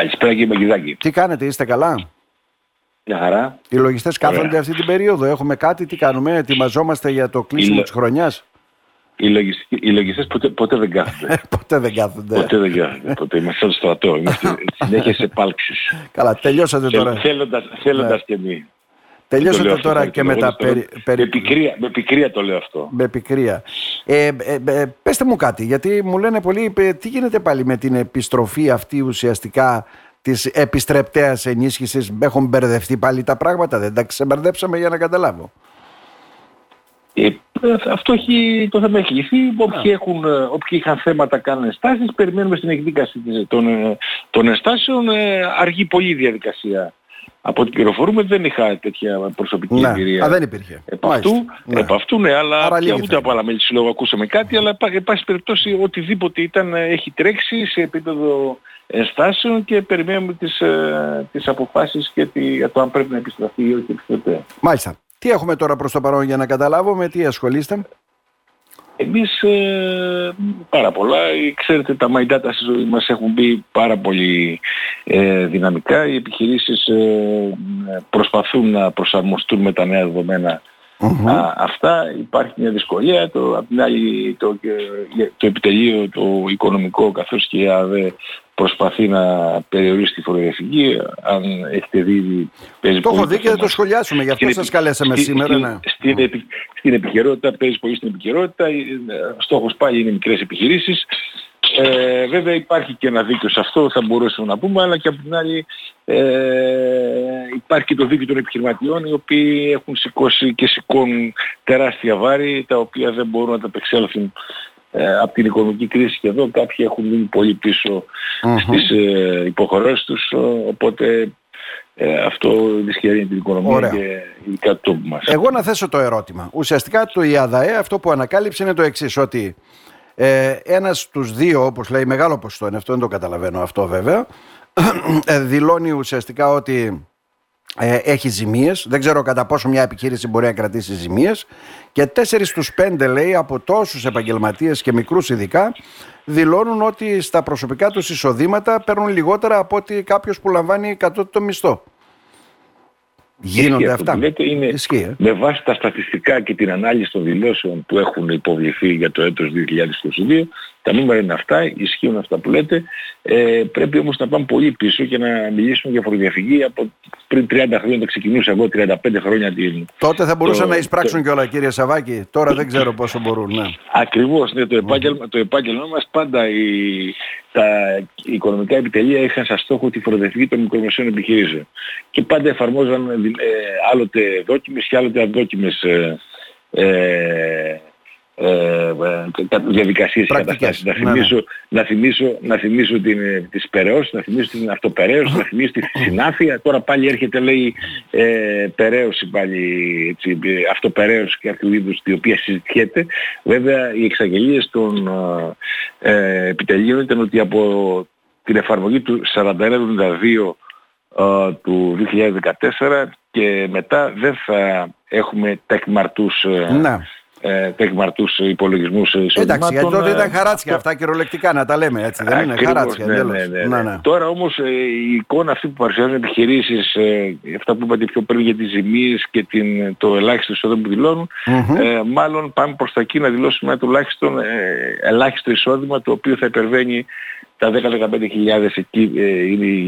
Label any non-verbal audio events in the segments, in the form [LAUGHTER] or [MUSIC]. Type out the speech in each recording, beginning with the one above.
Καλησπέρα κύριε Μαγκηδάκη. Τι κάνετε, είστε καλά; Μια χαρά. Οι λογιστές κάθονται αυτή την περίοδο. Έχουμε κάτι, τι κάνουμε, ετοιμαζόμαστε για το κλείσιμο Οι- της χρονιάς; Οι, λογιστές, οι λογιστές ποτέ, ποτέ δεν κάθονται. Ποτέ δεν κάθονται. ποτέ δεν κάθονται. Ποτέ. Είμαστε στο στρατό. Είμαστε [LAUGHS] συνέχεια σε επάλξεις. Καλά, τελειώσατε τώρα. Θέλοντας, θέλοντας και εμείς. Το λέω Τελειώσατε αυτό, τώρα θα και το με λέω τα στο- περι... περι- Με πικρία, με πικρία το λέω αυτό. με πικρία. Ε, ε, ε, πέστε μου κάτι, γιατί μου λένε πολλοί, ε, τι γίνεται πάλι με την επιστροφή αυτή ουσιαστικά της επιστρεπτέας ενίσχυσης; Έχουν μπερδευτεί πάλι τα πράγματα, δεν τα ξεμπερδέψαμε για να καταλάβω. Ε, αυτό έχει, το θέμα έχει λυθεί. Όποιοι, έχουν, ε, όποιοι είχαν θέματα κάνουν ενστάσεις, περιμένουμε στην εκδίκαση της- των, ε, των ενστάσεων. Ε, αργεί πολύ η διαδικασία. Από ό,τι πληροφορούμε δεν είχα τέτοια προσωπική Ναι, εμπειρία. α, δεν υπήρχε. Επ' Μάλιστα. αυτού, Ναι. επ' αυτού, ναι, αλλά Άρα και λίγη ούτε θα από άλλα μέλη του Συλλόγου ακούσαμε κάτι, αλλά πα- εν πάση περιπτώσει οτιδήποτε ήταν ε, έχει τρέξει σε επίπεδο ενστάσεων και περιμένουμε τις, ε, τις αποφάσεις και τη, για το αν πρέπει να επιστραφεί ή όχι επιστροφή. Μάλιστα. Τι έχουμε τώρα προς το παρόν για να καταλάβω, με τι ασχολείστε; Εμείς ε, πάρα πολλά. Ε, Ξέρετε τα My Data στη ζωή μας έχουν μπει πάρα πολύ ε, δυναμικά. Οι επιχειρήσεις ε, προσπαθούν να προσαρμοστούν με τα νέα δεδομένα Μμμ. Α, αυτά υπάρχει μια δυσκολία. Το, απ' την άλλη το, και- το επιτελείο, το οικονομικό καθώς και η ΑΔΕ προσπαθεί να περιορίσει τη φοροδιαφυγή. Αν έχετε δει παίζει Το έχω πολύ δει και θα το θέμα. σχολιάσουμε, γι' αυτό Στην σας επι- καλέσαμε στη- σήμερα. στην- Ναι. Στην, επι, στην επικαιρότητα, παίζει πολύ στην επικαιρότητα. Ε, Στόχος πάλι είναι μικρές επιχειρήσεις. Ε, βέβαια υπάρχει και ένα δίκαιο σε αυτό, θα μπορούσαμε να πούμε, αλλά και από την άλλη ε, υπάρχει και το δίκαιο των επιχειρηματιών οι οποίοι έχουν σηκώσει και σηκώνουν τεράστια βάρη τα οποία δεν μπορούν να τα απεξέλθουν ε, από την οικονομική κρίση και εδώ κάποιοι έχουν μείνει πολύ πίσω Μμμ. στις ε, υποχρεώσεις τους ε, οπότε ε, αυτό δυσχεραίνει την οικονομία Ωραία. και ειδικά το τόπο μας. Εγώ να θέσω το ερώτημα. Ουσιαστικά το ΙΑΔΑΕ αυτό που ανακάλυψε είναι το εξής ότι ε, ένας στους δύο, όπως λέει μεγάλο ποσοστό είναι αυτό, δεν το καταλαβαίνω αυτό βέβαια, [CLEARS THROAT] ε, δηλώνει ουσιαστικά ότι ε, έχει ζημίες. Δεν ξέρω κατά πόσο μια επιχείρηση μπορεί να κρατήσει ζημίες. Και τέσσερις στους πέντε λέει από τόσους επαγγελματίες και μικρούς ειδικά δηλώνουν ότι στα προσωπικά τους εισοδήματα παίρνουν λιγότερα από ότι κάποιος που λαμβάνει κατώτατο μισθό. Γίνονται Ισχύει αυτό αυτά. που λέτε, είναι Ισχύει, ε. με βάση τα στατιστικά και την ανάλυση των δηλώσεων που έχουν υποβληθεί για το έτος 2022, τα νούμερα είναι αυτά, ισχύουν αυτά που λέτε. Ε, πρέπει όμως να πάμε πολύ πίσω και να μιλήσουμε για φοροδιαφυγή από πριν 30 χρόνια, το ξεκινούσα εγώ 35 χρόνια την... Τότε θα μπορούσαν Το- να εισπράξουν κιόλα κύριε Σαβάκη. Τώρα δεν ξέρω πόσο μπορούν. Ναι. Ακριβώς, ναι, το επάγγελμα, το επάγγελμα μας πάντα οι, τα οικονομικά επιτελεία είχαν σαν στόχο τη φοροδιαφυγή των μικρομεσαίων επιχειρήσεων. Και πάντα εφαρμόζαν ε, άλλοτε δόκιμες και άλλοτε αδόκιμες ε, ε, ε, ε, κα- διαδικασίες και Πρακτικές, καταστάσεις. Να ναι, ναι. θυμίσω, να θυμίσω, να θυμίσω την, ε, τις περαιώσεις, να θυμίσω την αυτοπεραίωση, να θυμίσω τη [LAUGHS] συνάφεια. Τώρα πάλι έρχεται λέει ε, περαίωση πάλι, έτσι, ε, αυτοπεραίωση και αυτού είδους η οποία συζητιέται. Βέβαια οι εξαγγελίες των ε, ε, επιτελείων ήταν ότι από την εφαρμογή του 4172 ε, του 2014 και μετά δεν θα έχουμε τεκμαρτούς, ε, Ναι. ε, τεκμαρτούς υπολογισμούς εισοδημάτων. Εντάξει, γιατί τότε ε, ήταν χαράτσια αυτά κυριολεκτικά να τα λέμε έτσι. Δεν είναι Ακριβώς, χαράτσια. ναι, εντέλος. ναι, ναι, Ναι, ναι. ναι. Τώρα όμως ε, η εικόνα αυτή που παρουσιάζουν οι επιχειρήσεις, ε, αυτά που είπατε πιο πριν για τις ζημίες και την, το ελάχιστο εισόδημα που δηλώνουν, Μμμ. ε, μάλλον πάμε προς τα εκεί να δηλώσουμε ένα τουλάχιστον ε, ελάχιστο εισόδημα το οποίο θα υπερβαίνει τα 10-15 εκεί ε, είναι οι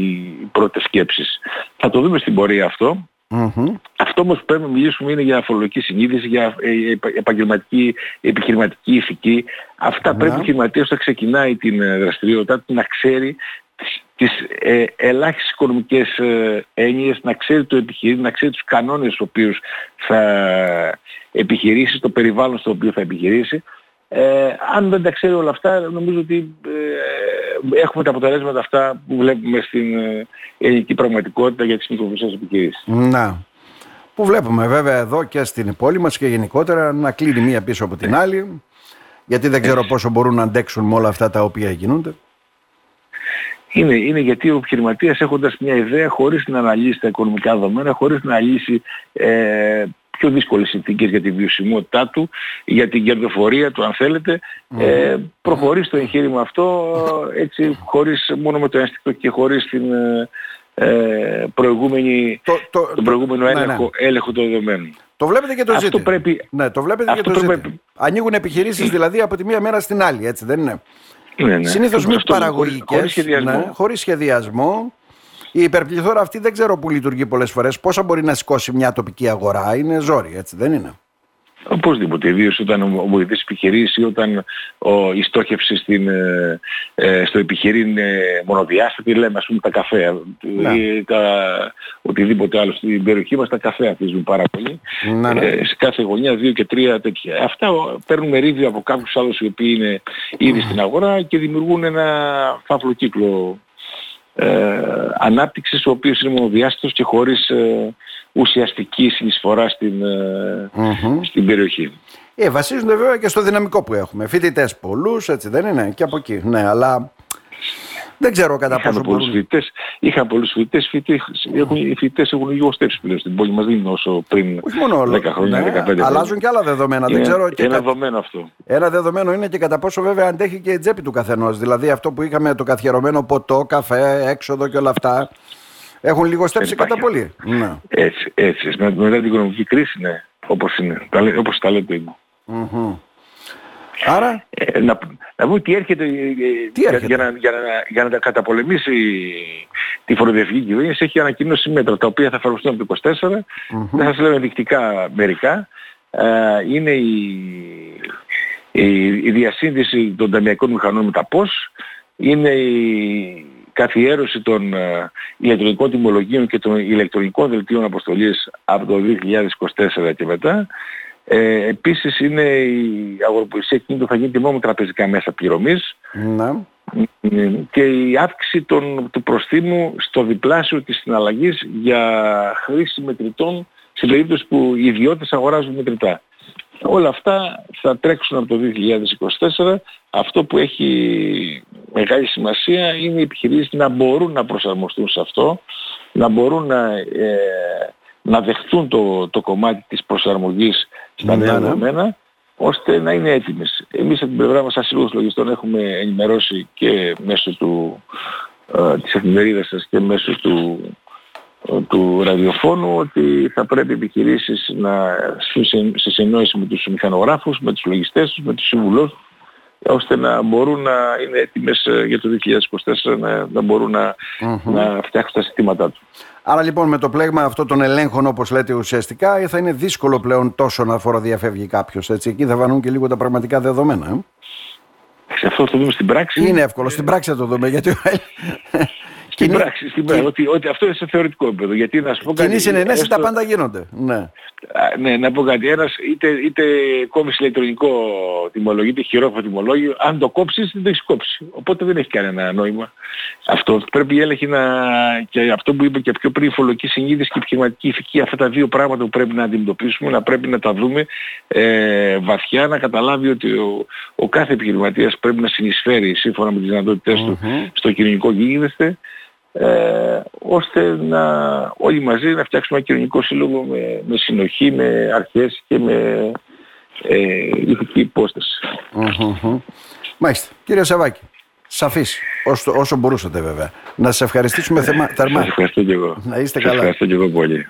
οι πρώτες σκέψεις. Θα το δούμε στην πορεία αυτό. Μμμ. Αυτό όμως που πρέπει να μιλήσουμε είναι για φορολογική συνείδηση, για ε, επα- επαγγελματική, επιχειρηματική ηθική. Αυτά Ναι. πρέπει ο επιχειρηματίας όταν ξεκινάει την ε, δραστηριότητά του να ξέρει τις, τις ε, ελάχιστες οικονομικές ε, έννοιες, να ξέρει το επιχειρήν, να ξέρει τους κανόνες στους οποίους θα επιχειρήσει, το περιβάλλον στο οποίο θα επιχειρήσει. Ε, αν δεν τα ξέρει όλα αυτά, νομίζω ότι ε, έχουμε τα αποτελέσματα αυτά που βλέπουμε στην ε, ελληνική πραγματικότητα για τις μικρομεσαίες επιχειρήσεις. Να. Που βλέπουμε βέβαια εδώ και στην πόλη μας και γενικότερα να κλείνει μία πίσω από την άλλη. Γιατί δεν ξέρω πόσο μπορούν να αντέξουν με όλα αυτά τα οποία γίνονται. Είναι, είναι γιατί ο επιχειρηματίας έχοντας μια ιδέα χωρίς να αναλύσει τα οικονομικά δεδομένα, χωρίς να αναλύσει ε, πιο δύσκολες συνθήκες για τη βιωσιμότητά του, για την κερδοφορία του αν θέλετε, ε, προχωρεί στο εγχείρημα αυτό έτσι χωρίς, μόνο με το ένστικτο και χωρίς την ε, προηγούμενη, το, το, τον προηγούμενο ναι, ναι. έλεγχο, ναι. έλεγχο των δεδομένων. Το βλέπετε και το αυτό ζήτημα. Πρέπει... Ναι, το βλέπετε αυτό και το πρέπει... ζήτημα. Ανοίγουν επιχειρήσεις δηλαδή από τη μία μέρα στην άλλη, έτσι δεν είναι; Ναι, ναι. Συνήθως μη παραγωγικές, χωρίς σχεδιασμό. Ναι, χωρίς σχεδιασμό. Η υπερπληθώρα αυτή δεν ξέρω που λειτουργεί πολλές φορές. Πόσα μπορεί να σηκώσει μια τοπική αγορά. Είναι ζόρι, έτσι δεν είναι; Οπωσδήποτε, ιδίως όταν ο βοηθής επιχειρήσει ή όταν ο, η στόχευση στην, ε, ε στο επιχειρήν είναι μονοδιάστατη, λέμε ας πούμε τα καφέ ναι. ή τα, οτιδήποτε άλλο στην περιοχή μας τα καφέ αφίζουν πάρα πολύ. Ναι, ναι. Ε, σε κάθε γωνιά δύο και τρία τέτοια. Αυτά παίρνουν μερίδιο από κάποιους άλλους οι οποίοι είναι ήδη στην αγορά και δημιουργούν ένα φαύλο κύκλο ε, ανάπτυξης ο οποίος είναι μονοδιάστατος και χωρίς ε, ουσιαστική συνεισφορά στην, ε, στην περιοχή. Ε, βασίζονται βέβαια και στο δυναμικό που έχουμε. Φοιτητές πολλούς, έτσι δεν είναι, και από εκεί. Ναι, αλλά δεν ξέρω κατά πόσο πολλούς μπορούν... Φοιτητές, είχαν πολλούς φοιτητές, έχουν, οι φοιτητές έχουν λιγοστέψει πλέον στην πόλη μας, δεν είναι όσο πριν Όχι μόνο 10 χρόνια, ναι, 15 χρόνια. Αλλάζουν και άλλα δεδομένα. Είναι, δεν ξέρω και ένα κα... δεδομένο αυτό. Ένα δεδομένο είναι και κατά πόσο βέβαια αντέχει και η τσέπη του καθενός. Δηλαδή αυτό που είχαμε το καθιερωμένο ποτό, καφέ, έξοδο και όλα αυτά. Έχουν λιγοστέψει κατά πολύ. Ναι. Έτσι, έτσι. Μετά την οικονομική κρίση, ναι, όπως, είναι, όπως τα λέτε είναι. Mm-hmm. Άρα... Ε, να, να πούμε τι έρχεται, ε, τι έρχεται; Για, να, για, να, για να καταπολεμήσει τη φοροδιαφυγή κυβέρνηση έχει ανακοινώσει μέτρα τα οποία θα εφαρμοστούν από το 24. Mm-hmm. Δεν θα σας λέω ενδεικτικά μερικά. Ε, είναι η, η, η, διασύνδεση των ταμιακών μηχανών με τα ΠΟΣ. Είναι η καθιέρωση των ε, ηλεκτρονικών τιμολογίων και των ηλεκτρονικών δελτίων αποστολής από το 2024 και μετά. Ε, επίσης είναι η αγοροπολισία εκείνη που θα γίνει μόνο με τραπεζικά μέσα πληρωμής ναι. και η αύξηση των, του προστίμου στο διπλάσιο της συναλλαγής για χρήση μετρητών σε περίπτωση που οι ιδιώτες αγοράζουν μετρητά. Όλα αυτά θα τρέξουν από το 2024. Αυτό που έχει μεγάλη σημασία είναι οι επιχειρήσεις να μπορούν να προσαρμοστούν σε αυτό, να μπορούν να, ε, να δεχτούν το, το κομμάτι της προσαρμογής στα νέα ναι, ναι. δεδομένα, ώστε να είναι έτοιμες. Εμείς από την πλευρά μας, σαν Σύλλογος Λογιστών, έχουμε ενημερώσει και μέσω του, ε, της εφημερίδας σας και μέσω του, του ραδιοφώνου ότι θα πρέπει οι επιχειρήσεις να σε συνεννόηση με τους μηχανογράφους, με τους λογιστές τους, με τους συμβουλούς ώστε να μπορούν να είναι έτοιμες ε, για το 2024 να, να μπορούν να, να φτιάξουν τα συστήματά τους. Άρα λοιπόν με το πλέγμα αυτό των ελέγχων όπως λέτε ουσιαστικά θα είναι δύσκολο πλέον τόσο να φοροδιαφεύγει κάποιος έτσι. Εκεί θα βανούν και λίγο τα πραγματικά δεδομένα. Ε; Σε αυτό το δούμε στην πράξη. Είναι εύκολο, στην πράξη θα το δούμε γιατί στην πράξη, στην πράξη. Ότι, ότι αυτό είναι σε θεωρητικό επίπεδο. Γιατί να σου πω κάτι. Κοινή συνενέση έστω... τα πάντα γίνονται. Ναι. ναι, να πω κάτι. Ένας είτε, είτε κόβεις ηλεκτρονικό τιμολόγιο, είτε χειρόφωνο τιμολόγιο, αν το κόψεις δεν το έχεις κόψει. Οπότε δεν έχει κανένα νόημα. Αυτό πρέπει η έλεγχη να... και αυτό που είπε και πιο πριν, η φολογική συνείδηση και η επιχειρηματική ηθική, αυτά τα δύο πράγματα που πρέπει να αντιμετωπίσουμε, να πρέπει να τα δούμε ε, βαθιά, να καταλάβει ότι ο, ο κάθε επιχειρηματίας πρέπει να συνεισφέρει σύμφωνα με τις δυνατότητες mm-hmm. του στο κοινωνικό γίγνεσθε ε, ώστε να όλοι μαζί να φτιάξουμε ένα κοινωνικό σύλλογο με, με συνοχή, με αρχές και με ε, ηθική υπόσταση. Mm-hmm. Μάλιστα. Κύριε Σαβάκη, σαφής όσο, όσο μπορούσατε βέβαια. Να σας ευχαριστήσουμε θερμά. Σας ευχαριστώ και εγώ. Να είστε καλά. Σας ευχαριστώ και εγώ πολύ.